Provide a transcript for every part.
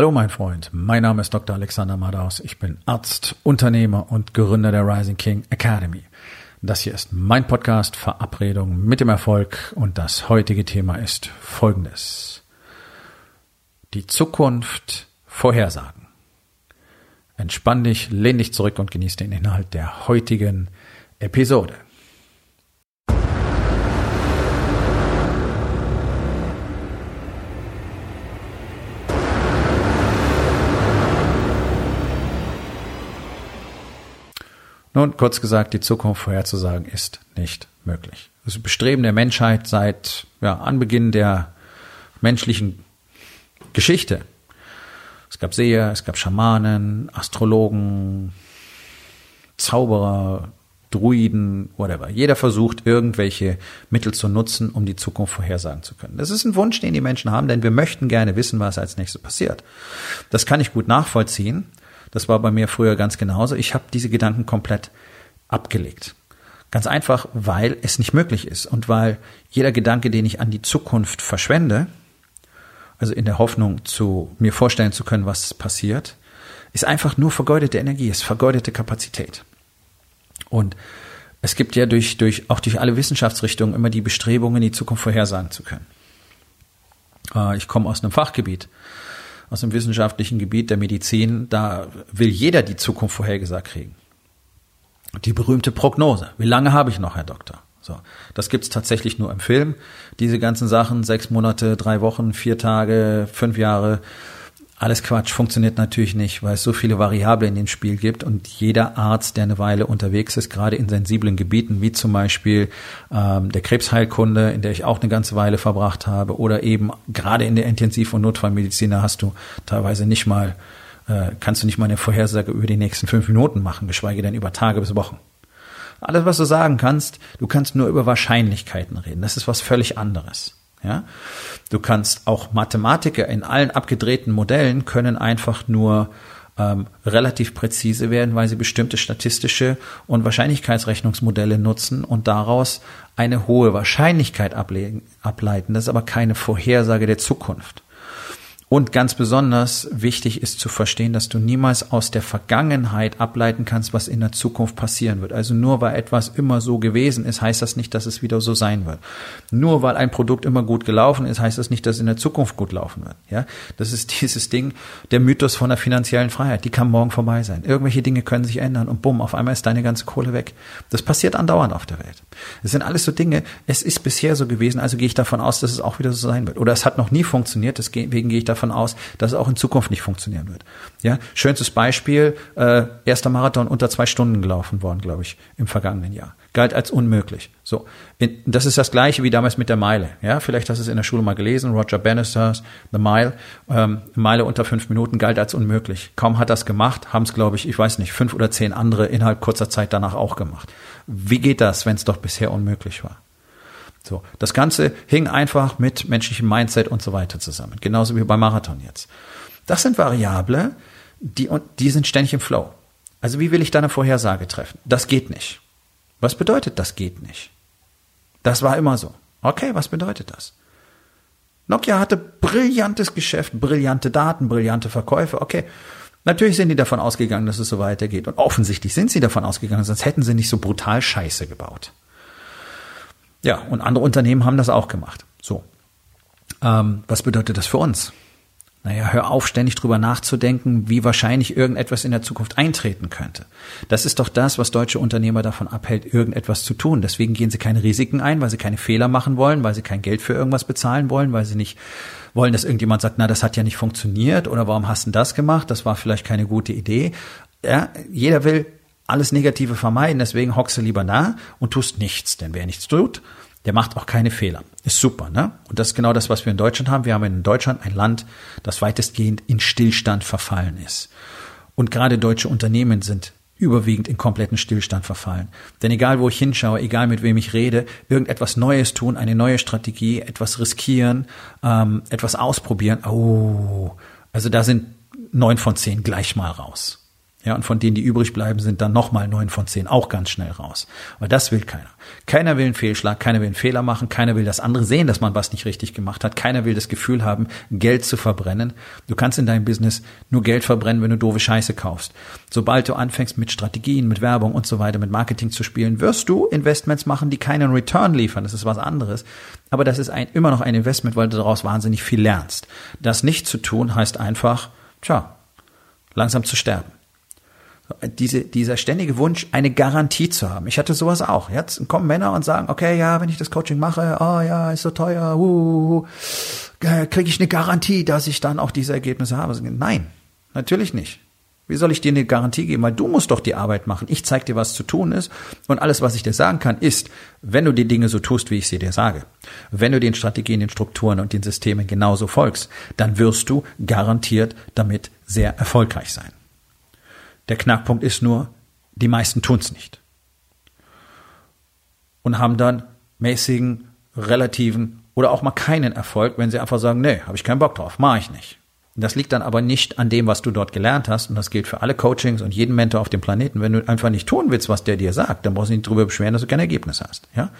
Hallo mein Freund, mein Name ist Dr. Alexander Madaus. Ich bin Arzt, Unternehmer und Gründer der Rising King Academy. Das hier ist mein Podcast Verabredung mit dem Erfolg und das heutige Thema ist folgendes. Die Zukunft vorhersagen. Entspann dich, lehn dich zurück und genieße den Inhalt der heutigen Episode. Nun, kurz gesagt, die Zukunft vorherzusagen ist nicht möglich. Das Bestreben der Menschheit seit ja, Anbeginn der menschlichen Geschichte. Es gab Seher, es gab Schamanen, Astrologen, Zauberer, Druiden, whatever. Jeder versucht, irgendwelche Mittel zu nutzen, um die Zukunft vorhersagen zu können. Das ist ein Wunsch, den die Menschen haben, denn wir möchten gerne wissen, was als nächstes passiert. Das kann ich gut nachvollziehen. Das war bei mir früher ganz genauso. Ich habe diese Gedanken komplett abgelegt. Ganz einfach, weil es nicht möglich ist und weil jeder Gedanke, den ich an die Zukunft verschwende, also in der Hoffnung zu mir vorstellen zu können, was passiert, ist einfach nur vergeudete Energie, ist vergeudete Kapazität. Und es gibt ja durch, durch, auch durch alle Wissenschaftsrichtungen immer die Bestrebungen, die Zukunft vorhersagen zu können. Äh, ich komme aus einem Fachgebiet, aus dem wissenschaftlichen Gebiet der Medizin, da will jeder die Zukunft vorhergesagt kriegen. Die berühmte Prognose. Wie lange habe ich noch, Herr Doktor? So, das gibt's tatsächlich nur im Film. Diese ganzen Sachen, sechs Monate, drei Wochen, vier Tage, fünf Jahre, alles Quatsch, funktioniert natürlich nicht, weil es so viele Variablen in dem Spiel gibt und jeder Arzt, der eine Weile unterwegs ist, gerade in sensiblen Gebieten, wie zum Beispiel ähm, der Krebsheilkunde, in der ich auch eine ganze Weile verbracht habe, oder eben gerade in der Intensiv- und Notfallmedizin, da hast du teilweise nicht mal, äh, kannst du nicht mal eine Vorhersage über die nächsten fünf Minuten machen, geschweige denn über Tage bis Wochen. Alles, was du sagen kannst, du kannst nur über Wahrscheinlichkeiten reden. Das ist was völlig anderes. Ja? Du kannst auch Mathematiker in allen abgedrehten Modellen können einfach nur ähm, relativ präzise werden, weil sie bestimmte statistische und Wahrscheinlichkeitsrechnungsmodelle nutzen und daraus eine hohe Wahrscheinlichkeit ableiten. Das ist aber keine Vorhersage der Zukunft. Und ganz besonders wichtig ist zu verstehen, dass du niemals aus der Vergangenheit ableiten kannst, was in der Zukunft passieren wird. Also nur weil etwas immer so gewesen ist, heißt das nicht, dass es wieder so sein wird. Nur weil ein Produkt immer gut gelaufen ist, heißt das nicht, dass es in der Zukunft gut laufen wird. Ja, das ist dieses Ding, der Mythos von der finanziellen Freiheit. Die kann morgen vorbei sein. Irgendwelche Dinge können sich ändern und bumm, auf einmal ist deine ganze Kohle weg. Das passiert andauernd auf der Welt. Es sind alles so Dinge. Es ist bisher so gewesen, also gehe ich davon aus, dass es auch wieder so sein wird. Oder es hat noch nie funktioniert, deswegen gehe ich davon davon aus, dass es auch in Zukunft nicht funktionieren wird. Ja, schönstes Beispiel, äh, erster Marathon unter zwei Stunden gelaufen worden, glaube ich, im vergangenen Jahr. Galt als unmöglich. So, in, das ist das gleiche wie damals mit der Meile. Ja, vielleicht hast du es in der Schule mal gelesen, Roger Bannisters The Mile, ähm, Meile unter fünf Minuten galt als unmöglich. Kaum hat das gemacht, haben es, glaube ich, ich weiß nicht, fünf oder zehn andere innerhalb kurzer Zeit danach auch gemacht. Wie geht das, wenn es doch bisher unmöglich war? So, das Ganze hing einfach mit menschlichem Mindset und so weiter zusammen. Genauso wie beim Marathon jetzt. Das sind Variable, die, die sind ständig im Flow. Also wie will ich da eine Vorhersage treffen? Das geht nicht. Was bedeutet, das geht nicht? Das war immer so. Okay, was bedeutet das? Nokia hatte brillantes Geschäft, brillante Daten, brillante Verkäufe. Okay, natürlich sind die davon ausgegangen, dass es so weitergeht. Und offensichtlich sind sie davon ausgegangen, sonst hätten sie nicht so brutal Scheiße gebaut. Ja, und andere Unternehmen haben das auch gemacht. So. Ähm, was bedeutet das für uns? Naja, hör auf, ständig drüber nachzudenken, wie wahrscheinlich irgendetwas in der Zukunft eintreten könnte. Das ist doch das, was deutsche Unternehmer davon abhält, irgendetwas zu tun. Deswegen gehen sie keine Risiken ein, weil sie keine Fehler machen wollen, weil sie kein Geld für irgendwas bezahlen wollen, weil sie nicht wollen, dass irgendjemand sagt, na, das hat ja nicht funktioniert oder warum hast du das gemacht? Das war vielleicht keine gute Idee. Ja, jeder will alles Negative vermeiden, deswegen hockst du lieber da und tust nichts. Denn wer nichts tut, der macht auch keine Fehler. Ist super, ne? Und das ist genau das, was wir in Deutschland haben. Wir haben in Deutschland ein Land, das weitestgehend in Stillstand verfallen ist. Und gerade deutsche Unternehmen sind überwiegend in kompletten Stillstand verfallen. Denn egal wo ich hinschaue, egal mit wem ich rede, irgendetwas Neues tun, eine neue Strategie, etwas riskieren, ähm, etwas ausprobieren, oh, also da sind neun von zehn gleich mal raus. Ja, und von denen, die übrig bleiben, sind dann nochmal neun von zehn auch ganz schnell raus. Aber das will keiner. Keiner will einen Fehlschlag, keiner will einen Fehler machen, keiner will das andere sehen, dass man was nicht richtig gemacht hat, keiner will das Gefühl haben, Geld zu verbrennen. Du kannst in deinem Business nur Geld verbrennen, wenn du doofe Scheiße kaufst. Sobald du anfängst mit Strategien, mit Werbung und so weiter, mit Marketing zu spielen, wirst du Investments machen, die keinen Return liefern. Das ist was anderes. Aber das ist ein, immer noch ein Investment, weil du daraus wahnsinnig viel lernst. Das nicht zu tun heißt einfach, tja, langsam zu sterben diese, dieser ständige Wunsch, eine Garantie zu haben. Ich hatte sowas auch. Jetzt kommen Männer und sagen, okay, ja, wenn ich das Coaching mache, oh ja, ist so teuer, uh, kriege ich eine Garantie, dass ich dann auch diese Ergebnisse habe. Nein, natürlich nicht. Wie soll ich dir eine Garantie geben? Weil du musst doch die Arbeit machen. Ich zeige dir, was zu tun ist. Und alles, was ich dir sagen kann, ist, wenn du die Dinge so tust, wie ich sie dir sage, wenn du den Strategien, den Strukturen und den Systemen genauso folgst, dann wirst du garantiert damit sehr erfolgreich sein. Der Knackpunkt ist nur, die meisten tun es nicht. Und haben dann mäßigen, relativen oder auch mal keinen Erfolg, wenn sie einfach sagen, nee, habe ich keinen Bock drauf, mache ich nicht. Das liegt dann aber nicht an dem, was du dort gelernt hast. Und das gilt für alle Coachings und jeden Mentor auf dem Planeten. Wenn du einfach nicht tun willst, was der dir sagt, dann brauchst du nicht drüber beschweren, dass du kein Ergebnis hast. Ja?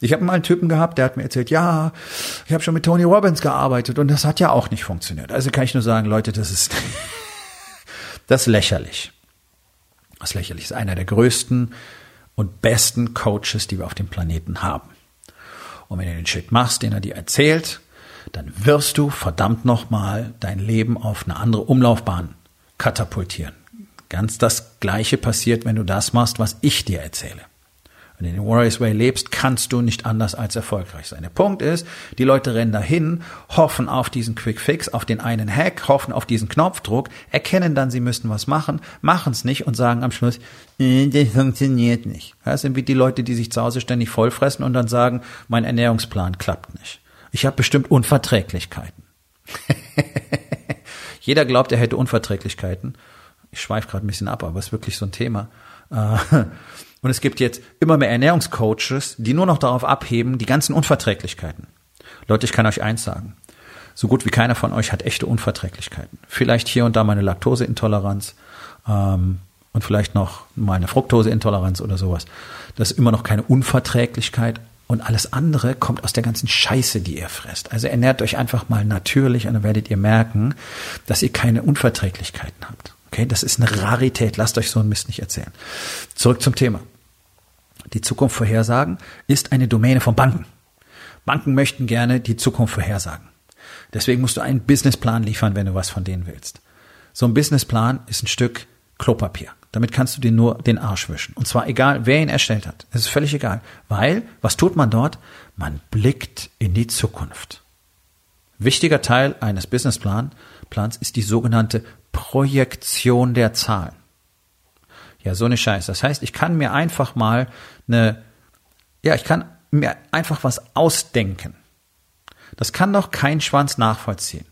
Ich habe mal einen Typen gehabt, der hat mir erzählt, ja, ich habe schon mit Tony Robbins gearbeitet und das hat ja auch nicht funktioniert. Also kann ich nur sagen, Leute, das ist das ist lächerlich was lächerlich ist, einer der größten und besten Coaches, die wir auf dem Planeten haben. Und wenn du den Shit machst, den er dir erzählt, dann wirst du verdammt nochmal dein Leben auf eine andere Umlaufbahn katapultieren. Ganz das Gleiche passiert, wenn du das machst, was ich dir erzähle. Wenn du den Warriors Way lebst, kannst du nicht anders als erfolgreich sein. Der Punkt ist, die Leute rennen dahin, hoffen auf diesen Quick Fix, auf den einen Hack, hoffen auf diesen Knopfdruck, erkennen dann, sie müssten was machen, machen es nicht und sagen am Schluss, äh, das funktioniert nicht. Das sind wie die Leute, die sich zu Hause ständig vollfressen und dann sagen, mein Ernährungsplan klappt nicht. Ich habe bestimmt Unverträglichkeiten. Jeder glaubt, er hätte Unverträglichkeiten. Ich schweife gerade ein bisschen ab, aber es ist wirklich so ein Thema. Und es gibt jetzt immer mehr Ernährungscoaches, die nur noch darauf abheben, die ganzen Unverträglichkeiten. Leute, ich kann euch eins sagen. So gut wie keiner von euch hat echte Unverträglichkeiten. Vielleicht hier und da mal eine Laktoseintoleranz ähm, und vielleicht noch mal eine Fructoseintoleranz oder sowas. Das ist immer noch keine Unverträglichkeit. Und alles andere kommt aus der ganzen Scheiße, die ihr fresst. Also ernährt euch einfach mal natürlich und dann werdet ihr merken, dass ihr keine Unverträglichkeiten habt. Okay, das ist eine Rarität. Lasst euch so ein Mist nicht erzählen. Zurück zum Thema. Die Zukunft vorhersagen ist eine Domäne von Banken. Banken möchten gerne die Zukunft vorhersagen. Deswegen musst du einen Businessplan liefern, wenn du was von denen willst. So ein Businessplan ist ein Stück Klopapier. Damit kannst du dir nur den Arsch wischen. Und zwar egal, wer ihn erstellt hat. Es ist völlig egal. Weil, was tut man dort? Man blickt in die Zukunft. Wichtiger Teil eines Businessplans Plans ist die sogenannte Projektion der Zahlen. Ja, so eine Scheiße. Das heißt, ich kann mir einfach mal eine, ja, ich kann mir einfach was ausdenken. Das kann doch kein Schwanz nachvollziehen.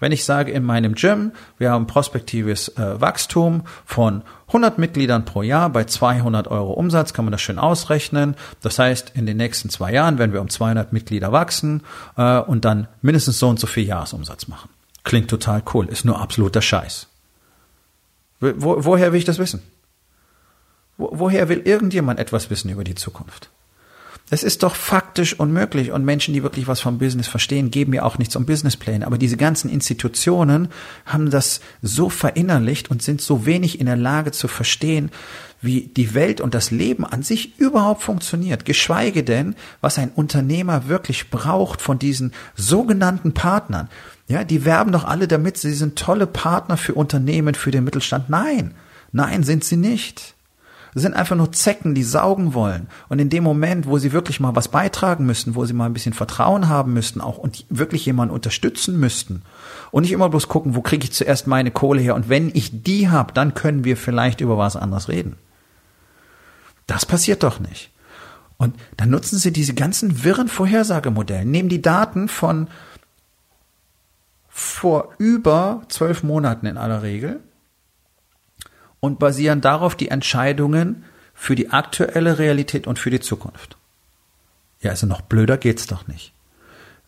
Wenn ich sage in meinem Gym, wir haben prospektives äh, Wachstum von 100 Mitgliedern pro Jahr bei 200 Euro Umsatz, kann man das schön ausrechnen. Das heißt, in den nächsten zwei Jahren werden wir um 200 Mitglieder wachsen äh, und dann mindestens so und so viel Jahresumsatz machen. Klingt total cool, ist nur absoluter Scheiß. Wo, woher will ich das wissen? Woher will irgendjemand etwas wissen über die Zukunft? Es ist doch faktisch unmöglich und Menschen, die wirklich was vom Business verstehen, geben ja auch nichts um Businesspläne. Aber diese ganzen Institutionen haben das so verinnerlicht und sind so wenig in der Lage zu verstehen, wie die Welt und das Leben an sich überhaupt funktioniert. Geschweige denn, was ein Unternehmer wirklich braucht von diesen sogenannten Partnern. Ja, die werben doch alle damit, sie sind tolle Partner für Unternehmen, für den Mittelstand. Nein, nein, sind sie nicht. Das sind einfach nur Zecken, die saugen wollen. Und in dem Moment, wo sie wirklich mal was beitragen müssten, wo sie mal ein bisschen Vertrauen haben müssten, auch und wirklich jemanden unterstützen müssten und nicht immer bloß gucken, wo kriege ich zuerst meine Kohle her und wenn ich die habe, dann können wir vielleicht über was anderes reden. Das passiert doch nicht. Und dann nutzen sie diese ganzen wirren Vorhersagemodelle, nehmen die Daten von vor über zwölf Monaten in aller Regel und basieren darauf die Entscheidungen für die aktuelle Realität und für die Zukunft. Ja, also noch blöder geht's doch nicht.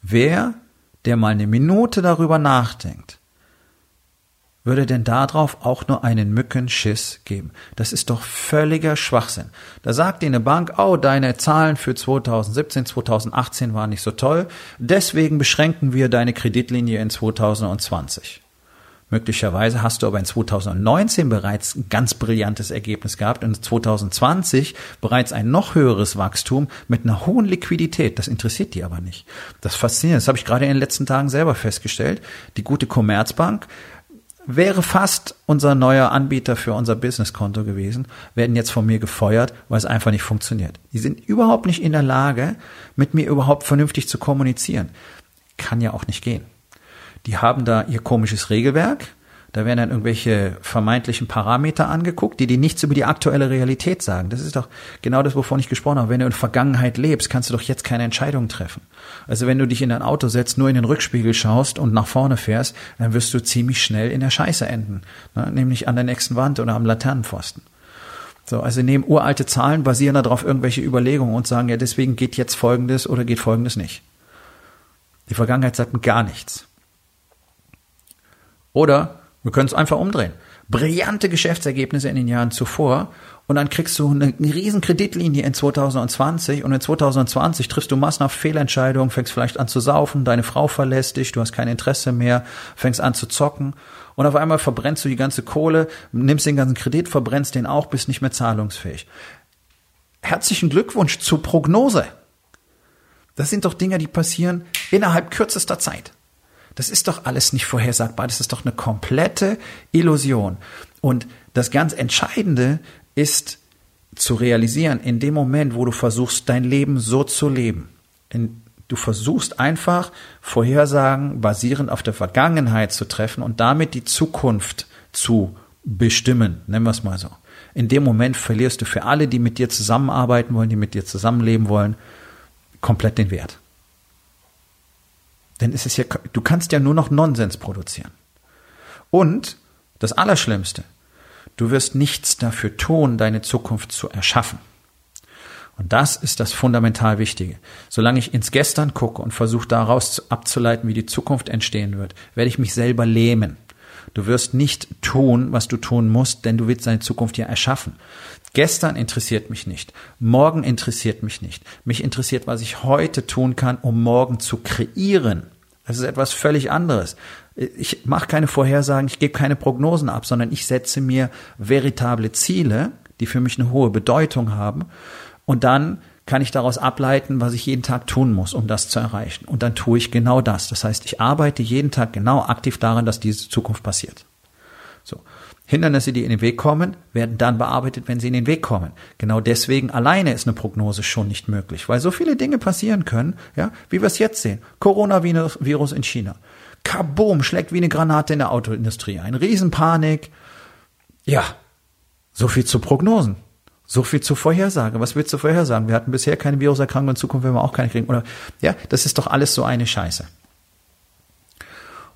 Wer, der mal eine Minute darüber nachdenkt, würde denn darauf auch nur einen Mückenschiss geben? Das ist doch völliger Schwachsinn. Da sagt dir eine Bank, oh, deine Zahlen für 2017, 2018 waren nicht so toll, deswegen beschränken wir deine Kreditlinie in 2020. Möglicherweise hast du aber in 2019 bereits ein ganz brillantes Ergebnis gehabt und 2020 bereits ein noch höheres Wachstum mit einer hohen Liquidität. Das interessiert die aber nicht. Das fasziniert. Das habe ich gerade in den letzten Tagen selber festgestellt. Die gute Commerzbank wäre fast unser neuer Anbieter für unser Businesskonto gewesen, werden jetzt von mir gefeuert, weil es einfach nicht funktioniert. Die sind überhaupt nicht in der Lage, mit mir überhaupt vernünftig zu kommunizieren. Kann ja auch nicht gehen. Die haben da ihr komisches Regelwerk, da werden dann irgendwelche vermeintlichen Parameter angeguckt, die dir nichts über die aktuelle Realität sagen. Das ist doch genau das, wovon ich gesprochen habe. Wenn du in Vergangenheit lebst, kannst du doch jetzt keine Entscheidungen treffen. Also wenn du dich in dein Auto setzt, nur in den Rückspiegel schaust und nach vorne fährst, dann wirst du ziemlich schnell in der Scheiße enden. Ne? Nämlich an der nächsten Wand oder am Laternenpfosten. So, also nehmen uralte Zahlen, basieren darauf irgendwelche Überlegungen und sagen, ja, deswegen geht jetzt Folgendes oder geht Folgendes nicht. Die Vergangenheit sagt gar nichts. Oder wir können es einfach umdrehen. Brillante Geschäftsergebnisse in den Jahren zuvor und dann kriegst du eine, eine riesen Kreditlinie in 2020 und in 2020 triffst du massenhaft Fehlentscheidungen, fängst vielleicht an zu saufen, deine Frau verlässt dich, du hast kein Interesse mehr, fängst an zu zocken und auf einmal verbrennst du die ganze Kohle, nimmst den ganzen Kredit, verbrennst den auch, bist nicht mehr zahlungsfähig. Herzlichen Glückwunsch zur Prognose. Das sind doch Dinge, die passieren innerhalb kürzester Zeit. Das ist doch alles nicht vorhersagbar. Das ist doch eine komplette Illusion. Und das ganz Entscheidende ist zu realisieren, in dem Moment, wo du versuchst, dein Leben so zu leben, in, du versuchst einfach Vorhersagen basierend auf der Vergangenheit zu treffen und damit die Zukunft zu bestimmen, nennen wir es mal so. In dem Moment verlierst du für alle, die mit dir zusammenarbeiten wollen, die mit dir zusammenleben wollen, komplett den Wert. Denn es ist ja, du kannst ja nur noch Nonsens produzieren. Und das Allerschlimmste, du wirst nichts dafür tun, deine Zukunft zu erschaffen. Und das ist das fundamental Wichtige. Solange ich ins Gestern gucke und versuche daraus abzuleiten, wie die Zukunft entstehen wird, werde ich mich selber lähmen. Du wirst nicht tun, was du tun musst, denn du willst deine Zukunft ja erschaffen. Gestern interessiert mich nicht. Morgen interessiert mich nicht. Mich interessiert, was ich heute tun kann, um morgen zu kreieren. Das ist etwas völlig anderes. Ich mache keine Vorhersagen, ich gebe keine Prognosen ab, sondern ich setze mir veritable Ziele, die für mich eine hohe Bedeutung haben. Und dann kann ich daraus ableiten, was ich jeden Tag tun muss, um das zu erreichen. Und dann tue ich genau das. Das heißt, ich arbeite jeden Tag genau aktiv daran, dass diese Zukunft passiert. So. Hindernisse, die in den Weg kommen, werden dann bearbeitet, wenn sie in den Weg kommen. Genau deswegen alleine ist eine Prognose schon nicht möglich, weil so viele Dinge passieren können, ja, wie wir es jetzt sehen. Coronavirus in China. Kaboom, schlägt wie eine Granate in der Autoindustrie ein. Riesenpanik. Ja, so viel zu Prognosen. So viel zu Vorhersage. Was willst du vorhersagen? Wir hatten bisher keine Viruserkrankung, in Zukunft werden wir auch keine kriegen. Oder, ja, das ist doch alles so eine Scheiße.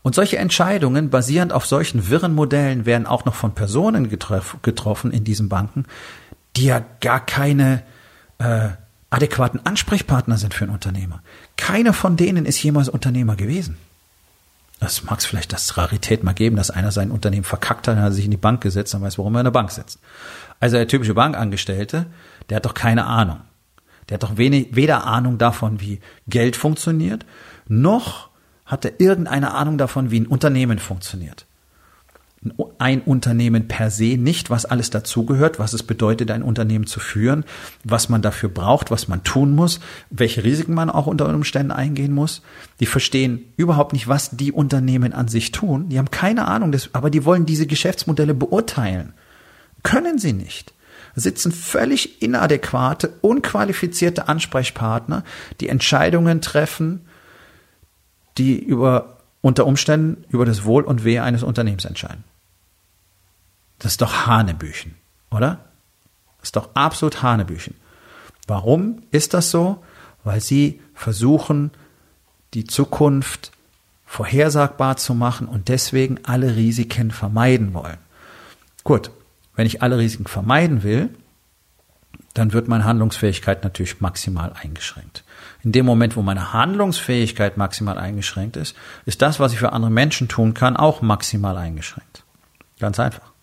Und solche Entscheidungen basierend auf solchen wirren Modellen werden auch noch von Personen getroff, getroffen in diesen Banken, die ja gar keine äh, adäquaten Ansprechpartner sind für einen Unternehmer. Keiner von denen ist jemals Unternehmer gewesen. Das mag es vielleicht das Rarität mal geben, dass einer sein Unternehmen verkackt hat, hat sich in die Bank gesetzt und weiß, warum er in der Bank sitzt. Also der typische Bankangestellte, der hat doch keine Ahnung. Der hat doch wenig, weder Ahnung davon, wie Geld funktioniert, noch hat er irgendeine Ahnung davon, wie ein Unternehmen funktioniert. Ein Unternehmen per se nicht, was alles dazugehört, was es bedeutet, ein Unternehmen zu führen, was man dafür braucht, was man tun muss, welche Risiken man auch unter Umständen eingehen muss. Die verstehen überhaupt nicht, was die Unternehmen an sich tun. Die haben keine Ahnung, aber die wollen diese Geschäftsmodelle beurteilen. Können sie nicht sitzen völlig inadäquate, unqualifizierte Ansprechpartner, die Entscheidungen treffen, die über, unter Umständen über das Wohl und Wehe eines Unternehmens entscheiden. Das ist doch Hanebüchen, oder? Das ist doch absolut Hanebüchen. Warum ist das so? Weil sie versuchen, die Zukunft vorhersagbar zu machen und deswegen alle Risiken vermeiden wollen. Gut, wenn ich alle Risiken vermeiden will, dann wird meine Handlungsfähigkeit natürlich maximal eingeschränkt. In dem Moment, wo meine Handlungsfähigkeit maximal eingeschränkt ist, ist das, was ich für andere Menschen tun kann, auch maximal eingeschränkt. Ganz einfach.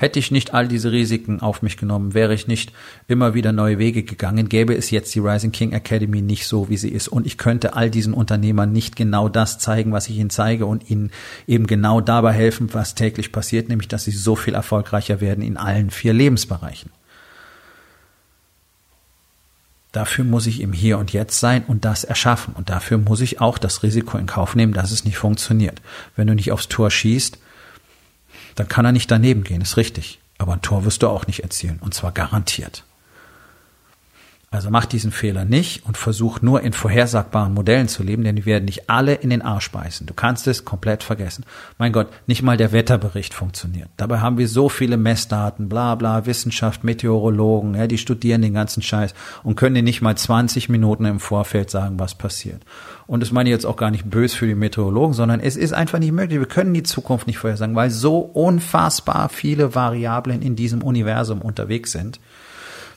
Hätte ich nicht all diese Risiken auf mich genommen, wäre ich nicht immer wieder neue Wege gegangen, gäbe es jetzt die Rising King Academy nicht so, wie sie ist. Und ich könnte all diesen Unternehmern nicht genau das zeigen, was ich ihnen zeige und ihnen eben genau dabei helfen, was täglich passiert, nämlich dass sie so viel erfolgreicher werden in allen vier Lebensbereichen. Dafür muss ich im Hier und Jetzt sein und das erschaffen. Und dafür muss ich auch das Risiko in Kauf nehmen, dass es nicht funktioniert. Wenn du nicht aufs Tor schießt, dann kann er nicht daneben gehen, ist richtig. Aber ein Tor wirst du auch nicht erzielen, und zwar garantiert. Also mach diesen Fehler nicht und versuch nur in vorhersagbaren Modellen zu leben, denn die werden dich alle in den Arsch beißen. Du kannst es komplett vergessen. Mein Gott, nicht mal der Wetterbericht funktioniert. Dabei haben wir so viele Messdaten, bla bla, Wissenschaft, Meteorologen, ja, die studieren den ganzen Scheiß und können dir nicht mal 20 Minuten im Vorfeld sagen, was passiert. Und das meine ich jetzt auch gar nicht böse für die Meteorologen, sondern es ist einfach nicht möglich. Wir können die Zukunft nicht vorhersagen, weil so unfassbar viele Variablen in diesem Universum unterwegs sind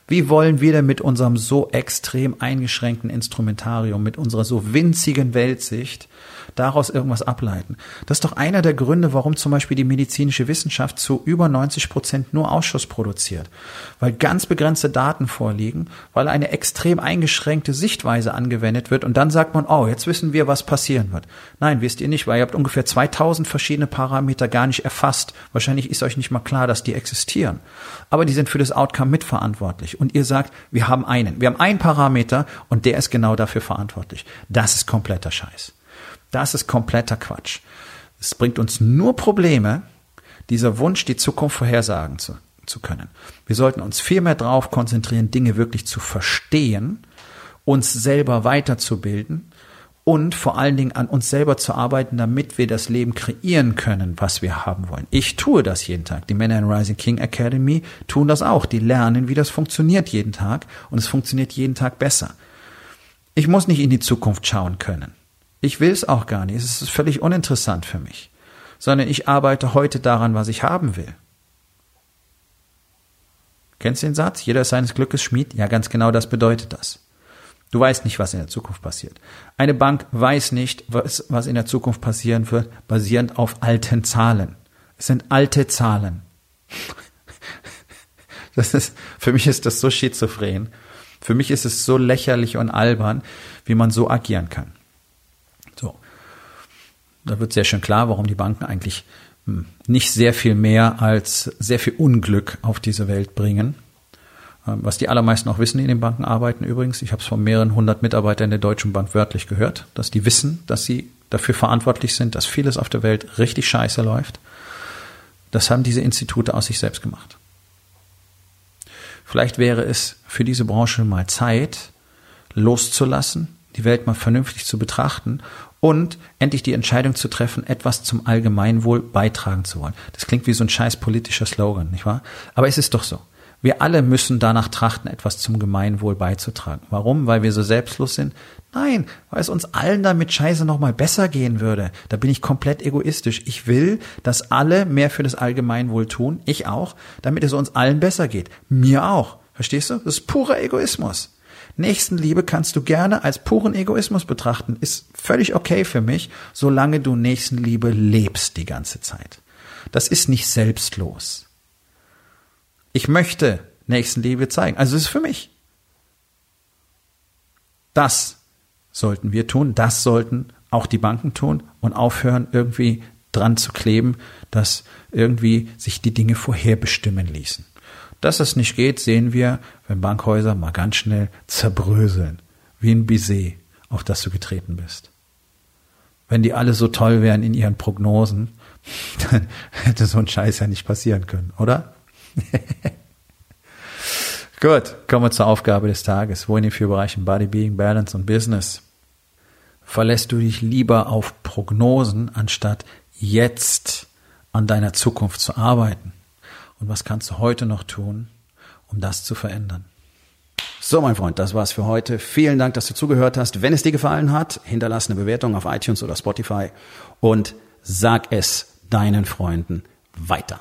wie wollen wir denn mit unserem so extrem eingeschränkten Instrumentarium, mit unserer so winzigen Weltsicht daraus irgendwas ableiten? Das ist doch einer der Gründe, warum zum Beispiel die medizinische Wissenschaft zu über 90 Prozent nur Ausschuss produziert. Weil ganz begrenzte Daten vorliegen, weil eine extrem eingeschränkte Sichtweise angewendet wird und dann sagt man, oh, jetzt wissen wir, was passieren wird. Nein, wisst ihr nicht, weil ihr habt ungefähr 2000 verschiedene Parameter gar nicht erfasst. Wahrscheinlich ist euch nicht mal klar, dass die existieren. Aber die sind für das Outcome mitverantwortlich und ihr sagt, wir haben einen. Wir haben einen Parameter und der ist genau dafür verantwortlich. Das ist kompletter Scheiß. Das ist kompletter Quatsch. Es bringt uns nur Probleme, dieser Wunsch, die Zukunft vorhersagen zu, zu können. Wir sollten uns viel mehr darauf konzentrieren, Dinge wirklich zu verstehen, uns selber weiterzubilden und vor allen Dingen an uns selber zu arbeiten, damit wir das Leben kreieren können, was wir haben wollen. Ich tue das jeden Tag. Die Männer in Rising King Academy tun das auch. Die lernen, wie das funktioniert jeden Tag und es funktioniert jeden Tag besser. Ich muss nicht in die Zukunft schauen können. Ich will es auch gar nicht. Es ist völlig uninteressant für mich. Sondern ich arbeite heute daran, was ich haben will. Kennst du den Satz? Jeder ist seines Glückes Schmied? Ja, ganz genau das bedeutet das. Du weißt nicht, was in der Zukunft passiert. Eine Bank weiß nicht, was, was in der Zukunft passieren wird, basierend auf alten Zahlen. Es sind alte Zahlen. Das ist, für mich ist das so schizophren. Für mich ist es so lächerlich und albern, wie man so agieren kann. Da wird sehr schön klar, warum die Banken eigentlich hm, nicht sehr viel mehr als sehr viel Unglück auf diese Welt bringen. Ähm, was die allermeisten auch wissen, die in den Banken arbeiten übrigens. Ich habe es von mehreren hundert Mitarbeitern der Deutschen Bank wörtlich gehört, dass die wissen, dass sie dafür verantwortlich sind, dass vieles auf der Welt richtig scheiße läuft. Das haben diese Institute aus sich selbst gemacht. Vielleicht wäre es für diese Branche mal Zeit, loszulassen, die Welt mal vernünftig zu betrachten und endlich die Entscheidung zu treffen, etwas zum Allgemeinwohl beitragen zu wollen. Das klingt wie so ein scheiß politischer Slogan, nicht wahr? Aber es ist doch so. Wir alle müssen danach trachten, etwas zum Gemeinwohl beizutragen. Warum? Weil wir so selbstlos sind? Nein, weil es uns allen damit scheiße nochmal besser gehen würde. Da bin ich komplett egoistisch. Ich will, dass alle mehr für das Allgemeinwohl tun. Ich auch, damit es uns allen besser geht. Mir auch. Verstehst du? Das ist purer Egoismus. Nächstenliebe kannst du gerne als puren Egoismus betrachten. Ist völlig okay für mich, solange du Nächstenliebe lebst die ganze Zeit. Das ist nicht selbstlos. Ich möchte Nächstenliebe zeigen. Also es ist für mich. Das sollten wir tun, das sollten auch die Banken tun und aufhören, irgendwie dran zu kleben, dass irgendwie sich die Dinge vorherbestimmen ließen. Dass es nicht geht, sehen wir, wenn Bankhäuser mal ganz schnell zerbröseln, wie ein Bizet, auf das du getreten bist. Wenn die alle so toll wären in ihren Prognosen, dann hätte so ein Scheiß ja nicht passieren können, oder? Gut, kommen wir zur Aufgabe des Tages. Wo in den vier Bereichen Body, Being, Balance und Business verlässt du dich lieber auf Prognosen, anstatt jetzt an deiner Zukunft zu arbeiten? Und was kannst du heute noch tun, um das zu verändern? So, mein Freund, das war's für heute. Vielen Dank, dass du zugehört hast. Wenn es dir gefallen hat, hinterlass eine Bewertung auf iTunes oder Spotify und sag es deinen Freunden weiter.